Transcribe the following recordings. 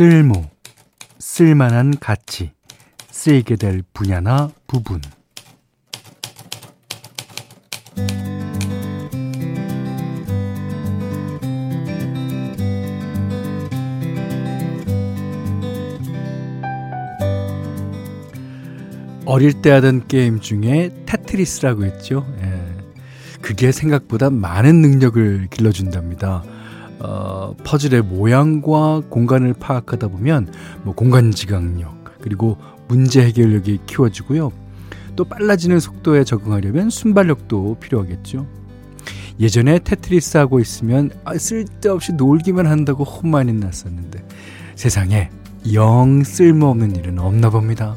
쓸모, 쓸만한 가치, 쓰이게 될 분야나 부분. 어릴 때 하던 게임 중에 테트리스라고 했죠. 예. 그게 생각보다 많은 능력을 길러준답니다. 어, 퍼즐의 모양과 공간을 파악하다 보면 뭐 공간 지각력 그리고 문제 해결력이 키워지고요. 또 빨라지는 속도에 적응하려면 순발력도 필요하겠죠. 예전에 테트리스 하고 있으면 아, 쓸데없이 놀기만 한다고 혼만이 났었는데 세상에 영 쓸모없는 일은 없나 봅니다.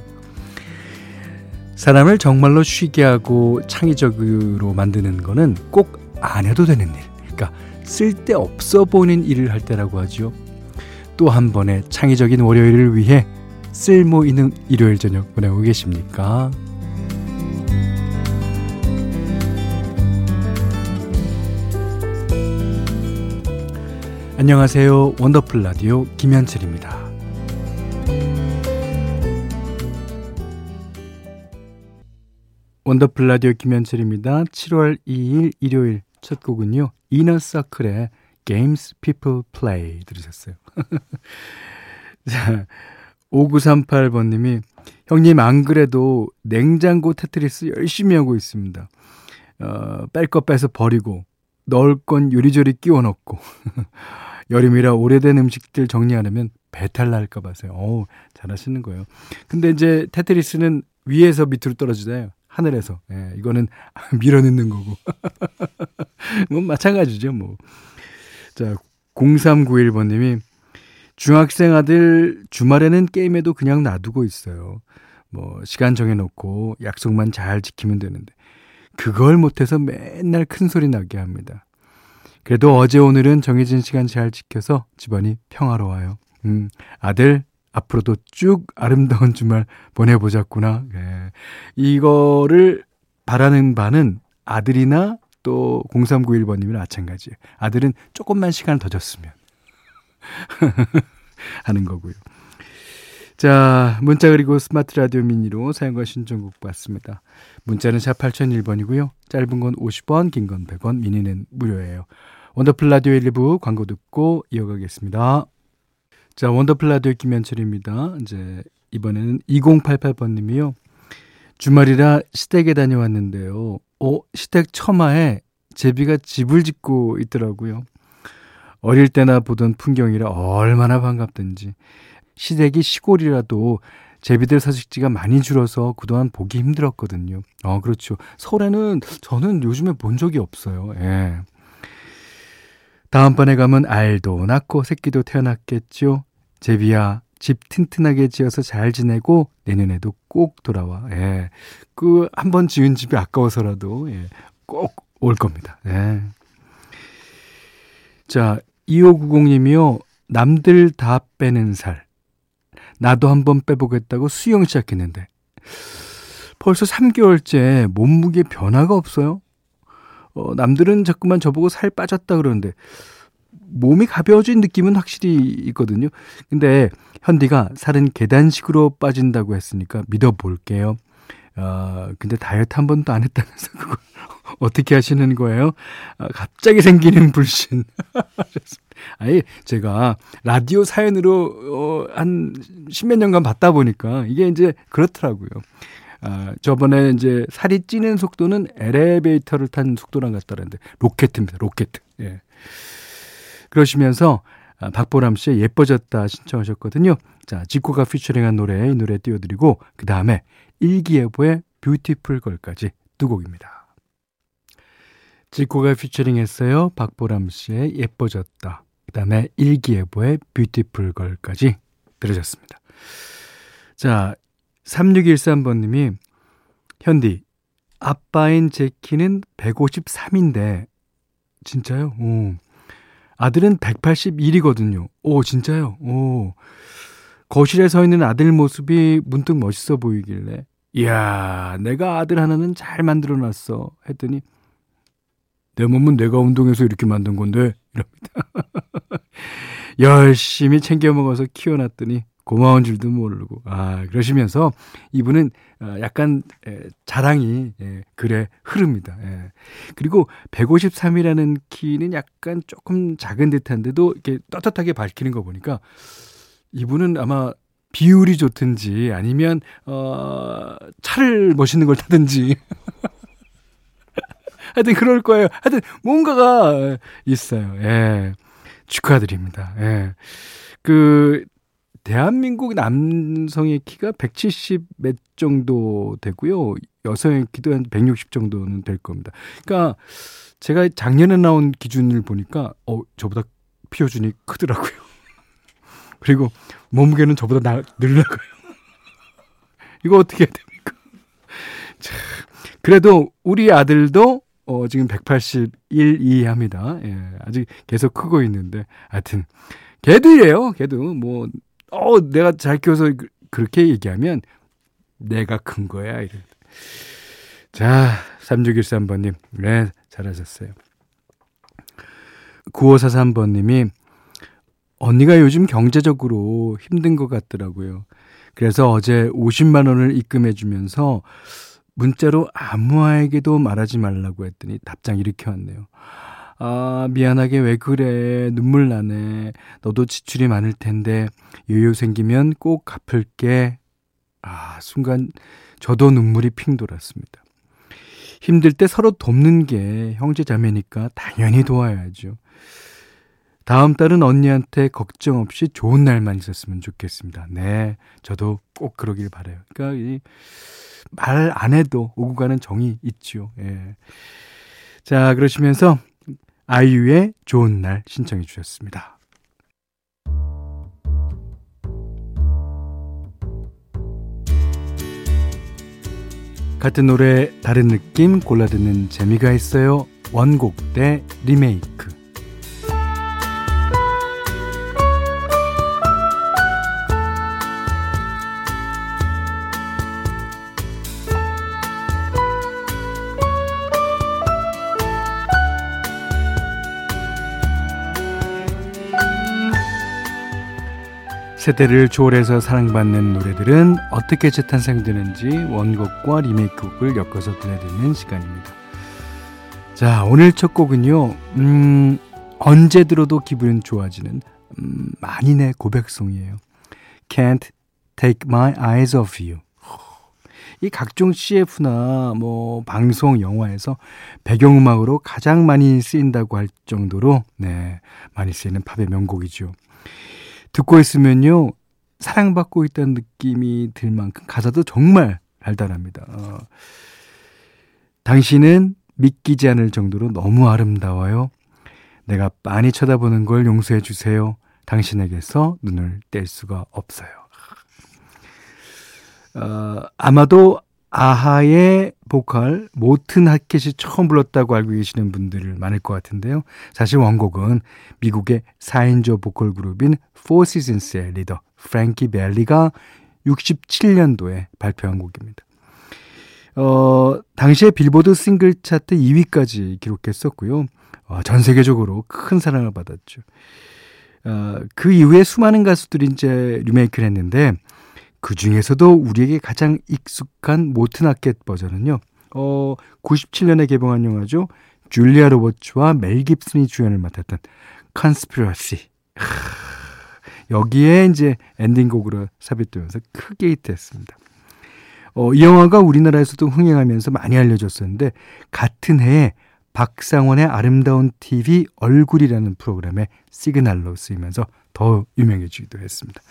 사람을 정말로 쉬게 하고 창의적으로 만드는 거는 꼭 안 해도 되는 일. 그러니까 쓸데없어 보이는 일을 할 때라고 하죠. 또한 번의 창의적인 월요일을 위해 쓸모 있는 일요일 저녁 보내고 계십니까? 안녕하세요. 원더풀 라디오 김현철입니다. 원더풀 라디오 김현철입니다. 7월 2일 일요일 첫 곡은요. 이너서클의 Games People Play 들으셨어요. 자, 5938번님이 형님 안 그래도 냉장고 테트리스 열심히 하고 있습니다. 어, 뺄거 빼서 버리고 넣을 건 요리조리 끼워 넣고 여름이라 오래된 음식들 정리하려면 배탈 날까 봐서요. 어우, 잘하시는 거예요. 근데 이제 테트리스는 위에서 밑으로 떨어지잖아요. 하늘에서. 예, 이거는 밀어넣는 거고. 뭐 마찬가지죠, 뭐. 자, 0391번 님이 중학생 아들 주말에는 게임에도 그냥 놔두고 있어요. 뭐, 시간 정해 놓고 약속만 잘 지키면 되는데. 그걸 못해서 맨날 큰 소리 나게 합니다. 그래도 어제 오늘은 정해진 시간 잘 지켜서 집안이 평화로워요. 음, 아들 앞으로도 쭉 아름다운 주말 보내보자꾸나. 예. 이거를 바라는 바는 아들이나 또 0391번님이나 마찬가지예요. 아들은 조금만 시간을 더 줬으면 하는 거고요. 자, 문자 그리고 스마트 라디오 미니로 사용과 신청곡 받습니다. 문자는 샵 8001번이고요. 짧은 건 50원, 긴 건 100원, 미니는 무료예요. 원더풀 라디오 1부 광고 듣고 이어가겠습니다. 자, 원더풀 라디오 김현철입니다. 이제 이번에는 2088번님이요. 주말이라 시댁에 다녀왔는데요. 어, 시댁 처마에 제비가 집을 짓고 있더라고요. 어릴 때나 보던 풍경이라 얼마나 반갑던지. 시댁이 시골이라도 제비들 서식지가 많이 줄어서 그동안 보기 힘들었거든요. 어, 그렇죠. 서울에는 저는 요즘에 본 적이 없어요. 예. 다음번에 가면 알도 낳고 새끼도 태어났겠죠. 제비야, 집 튼튼하게 지어서 잘 지내고 내년에도 꼭 돌아와. 예. 그 한 번 지은 집이 아까워서라도 예. 꼭 올 겁니다. 예. 자, 2590님이요. 남들 다 빼는 살. 나도 한번 빼보겠다고 수영 시작했는데 벌써 3개월째 몸무게 변화가 없어요. 어, 남들은 자꾸만 저보고 살 빠졌다 그러는데 몸이 가벼워진 느낌은 확실히 있거든요. 근데 현디가 살은 계단식으로 빠진다고 했으니까 믿어볼게요. 어, 근데 다이어트 한 번도 안 했다면서 그걸 어떻게 하시는 거예요? 아, 갑자기 생기는 불신. 아니, 제가 라디오 사연으로, 어, 한 십몇 년간 봤다 보니까 이게 이제 그렇더라고요. 아, 저번에 이제 살이 찌는 속도는 엘리베이터를 탄 속도랑 같다는데 로켓입니다. 로켓. 예. 그러시면서 아, 박보람 씨의 예뻐졌다 신청하셨거든요. 자, 지코가 피처링한 노래 이 노래 띄워드리고 그 다음에 일기예보의 Beautiful Girl까지 두 곡입니다. 지코가 피처링 했어요. 박보람 씨의 예뻐졌다. 그 다음에 일기예보의 Beautiful Girl까지 들으셨습니다. 자, 3613번님이 현디 아빠인 제 키는 153인데 진짜요? 오. 아들은 181이거든요. 오 진짜요? 오 거실에 서 있는 아들 모습이 문득 멋있어 보이길래 이야 내가 아들 하나는 잘 만들어 놨어 했더니 내 몸은 내가 운동해서 이렇게 만든 건데 이럽니다. 열심히 챙겨 먹어서 키워놨더니 고마운 줄도 모르고 아 그러시면서 이분은 어, 약간 자랑이 예, 글에 흐릅니다. 예. 그리고 153이라는 키는 약간 조금 작은 듯한데도 이렇게 떳떳하게 밝히는 거 보니까 이분은 아마 비율이 좋든지 아니면 어 차를 멋있는 걸 타든지 하여튼 그럴 거예요. 하여튼 뭔가가 있어요. 예. 축하드립니다. 예. 그 대한민국 남성의 키가 170 몇 정도 되고요. 여성의 키도 한 160 정도는 될 겁니다. 그러니까 제가 작년에 나온 기준을 보니까 어 저보다 피어준이 크더라고요. 그리고 몸무게는 저보다 나, 늘나가요. 이거 어떻게 해야 됩니까? 자, 그래도 우리 아들도 어, 지금 181, 2 합니다. 예, 아직 계속 크고 있는데, 하여튼, 걔도 이래요. 걔도 뭐, 어, 내가 잘 키워서 그, 그렇게 얘기하면 내가 큰 거야. 이래. 자, 3613번님. 네, 잘하셨어요. 9543번님이 언니가 요즘 경제적으로 힘든 것 같더라고요. 그래서 어제 50만 원을 입금해 주면서 문자로 아무에게도 말하지 말라고 했더니 답장 이렇게 왔네요. 아, 미안하게 왜 그래. 눈물 나네. 너도 지출이 많을 텐데, 여유 생기면 꼭 갚을게. 아, 순간 저도 눈물이 핑 돌았습니다. 힘들 때 서로 돕는 게 형제 자매니까 당연히 도와야죠. 다음 달은 언니한테 걱정 없이 좋은 날만 있었으면 좋겠습니다. 네, 저도 꼭 그러길 바래요. 그러니까 말 안 해도 오고 가는 정이 있죠. 예. 자, 그러시면서 아이유의 좋은 날 신청해 주셨습니다. 같은 노래 다른 느낌 골라 듣는 재미가 있어요. 원곡 대 리메이크. 세대를 초월해서 사랑받는 노래들은 어떻게 재탄생되는지 원곡과 리메이크곡을 엮어서 들려드리는 시간입니다. 자, 오늘 첫 곡은요, 음, 언제 들어도 기분 좋아지는 음, 만인의 고백송이에요. Can't Take My Eyes Off You. 이 각종 CF나 뭐 방송, 영화에서 배경음악으로 가장 많이 쓰인다고 할 정도로 네, 많이 쓰이는 팝의 명곡이죠. 듣고 있으면요, 사랑받고 있다는 느낌이 들 만큼 가사도 정말 달달합니다. 어, 당신은 믿기지 않을 정도로 너무 아름다워요. 내가 많이 쳐다보는 걸 용서해 주세요. 당신에게서 눈을 뗄 수가 없어요. 어, 아마도 아하의 보컬 모튼 하켓이 처음 불렀다고 알고 계시는 분들 많을 것 같은데요. 사실 원곡은 미국의 4인조 보컬 그룹인 Four Seasons의 리더 프랭키 벨리가 67년도에 발표한 곡입니다. 어, 당시에 빌보드 싱글 차트 2위까지 기록했었고요. 어, 전 세계적으로 큰 사랑을 받았죠. 어, 그 이후에 수많은 가수들이 이제 리메이크를 했는데 그 중에서도 우리에게 가장 익숙한 모튼 하켓 버전은요. 어, 97년에 개봉한 영화죠. 줄리아 로버츠와 멜 깁슨이 주연을 맡았던 Conspiracy. 여기에 이제 엔딩곡으로 삽입되면서 크게 히트했습니다. 어, 이 영화가 우리나라에서도 흥행하면서 많이 알려졌었는데 같은 해에 박상원의 아름다운 TV 얼굴이라는 프로그램의 시그널로 쓰이면서 더 유명해지기도 했습니다.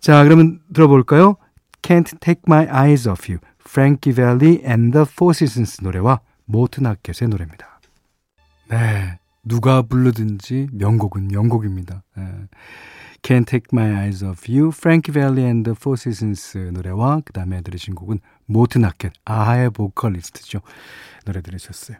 자, 그러면 들어볼까요? Can't Take My Eyes Off You, Frankie Valli and the Four Seasons 노래와 모튼 하켓의 노래입니다. 네, 누가 부르든지 명곡은 명곡입니다. 네. Can't Take My Eyes Off You, Frankie Valli and the Four Seasons 노래와 그 다음에 들으신 곡은 모튼 하켓, 아하의 보컬리스트죠. 노래 들으셨어요.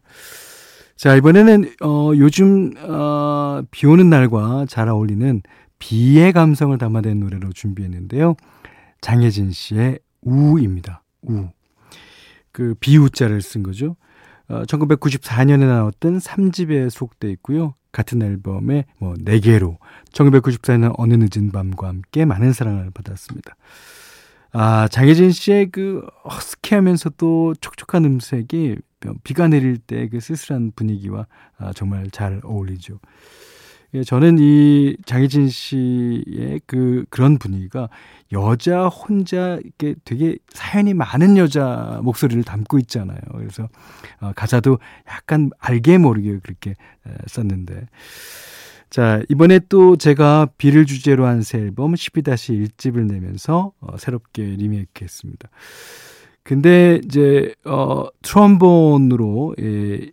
자, 이번에는, 어, 요즘, 어, 비 오는 날과 잘 어울리는 비의 감성을 담아낸 노래로 준비했는데요. 장혜진 씨의 우입니다. 우. 그 비우자를 쓴 거죠. 어, 1994년에 나왔던 3집에 수록돼 있고요. 같은 앨범에 뭐 4개로 1994년 어느 늦은 밤과 함께 많은 사랑을 받았습니다. 아, 장혜진 씨의 그 허스키하면서도 촉촉한 음색이 비가 내릴 때 그 쓸쓸한 분위기와 아, 정말 잘 어울리죠. 예, 저는 이 장혜진 씨의 그 그런 분위기가 여자 혼자 이렇게 되게 사연이 많은 여자 목소리를 담고 있잖아요. 그래서 어, 가사도 약간 알게 모르게 그렇게 썼는데 자, 이번에 또 제가 비를 주제로 한 새 앨범 12-1집을 내면서 어, 새롭게 리메이크 했습니다. 근데 이제 어 트럼본으로 예,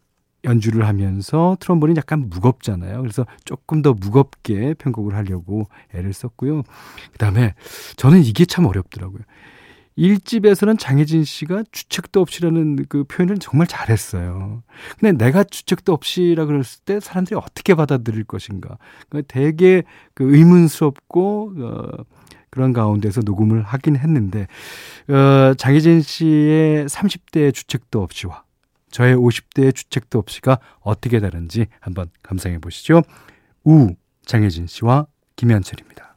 연주를 하면서 트럼본이 약간 무겁잖아요. 그래서 조금 더 무겁게 편곡을 하려고 애를 썼고요. 그 다음에 저는 이게 참 어렵더라고요. 1집에서는 장혜진 씨가 주책도 없이라는 그 표현을 정말 잘했어요. 근데 내가 주책도 없이라 그랬을 때 사람들이 어떻게 받아들일 것인가. 그러니까 되게 그 의문스럽고, 어, 그런 가운데서 녹음을 하긴 했는데, 어, 장혜진 씨의 30대의 주책도 없이와 저의 50대의 주책도 없이가 어떻게 다른지 한번 감상해 보시죠. 우, 장혜진 씨와 김현철입니다.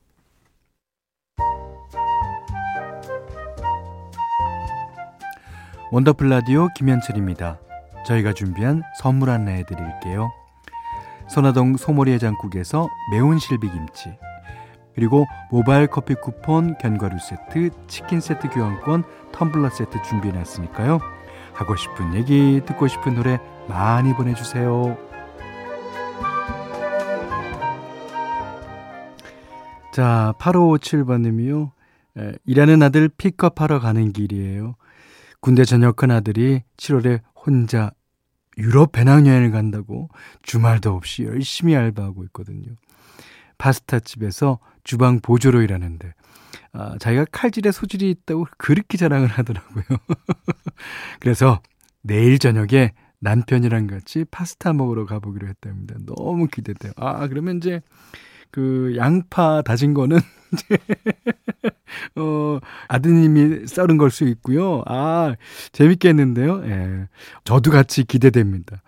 원더풀 라디오 김현철입니다. 저희가 준비한 선물 안내해 드릴게요. 선화동 소머리 해장국에서 매운 실비김치 그리고 모바일 커피 쿠폰, 견과류 세트, 치킨 세트 교환권, 텀블러 세트 준비해 놨으니까요. 하고 싶은 얘기, 듣고 싶은 노래 많이 보내주세요. 자, 8557번님이요. 일하는 아들 픽업하러 가는 길이에요. 군대 전역한 아들이 7월에 혼자 유럽 배낭여행을 간다고 주말도 없이 열심히 알바하고 있거든요. 파스타집에서 주방 보조로 일하는데 아, 자기가 칼질에 소질이 있다고 그렇게 자랑을 하더라고요. 그래서 내일 저녁에 남편이랑 같이 파스타 먹으러 가보기로 했답니다. 너무 기대돼요. 아, 그러면 이제 그 양파 다진 거는 어, 아드님이 썰은 걸 수 있고요. 아, 재밌겠는데요. 예. 저도 같이 기대됩니다.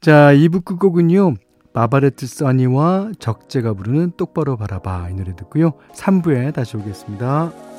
자, 2부 끝곡은요. 마바레트 써니와 적재가 부르는 똑바로 바라봐 이 노래 듣고요. 3부에 다시 오겠습니다.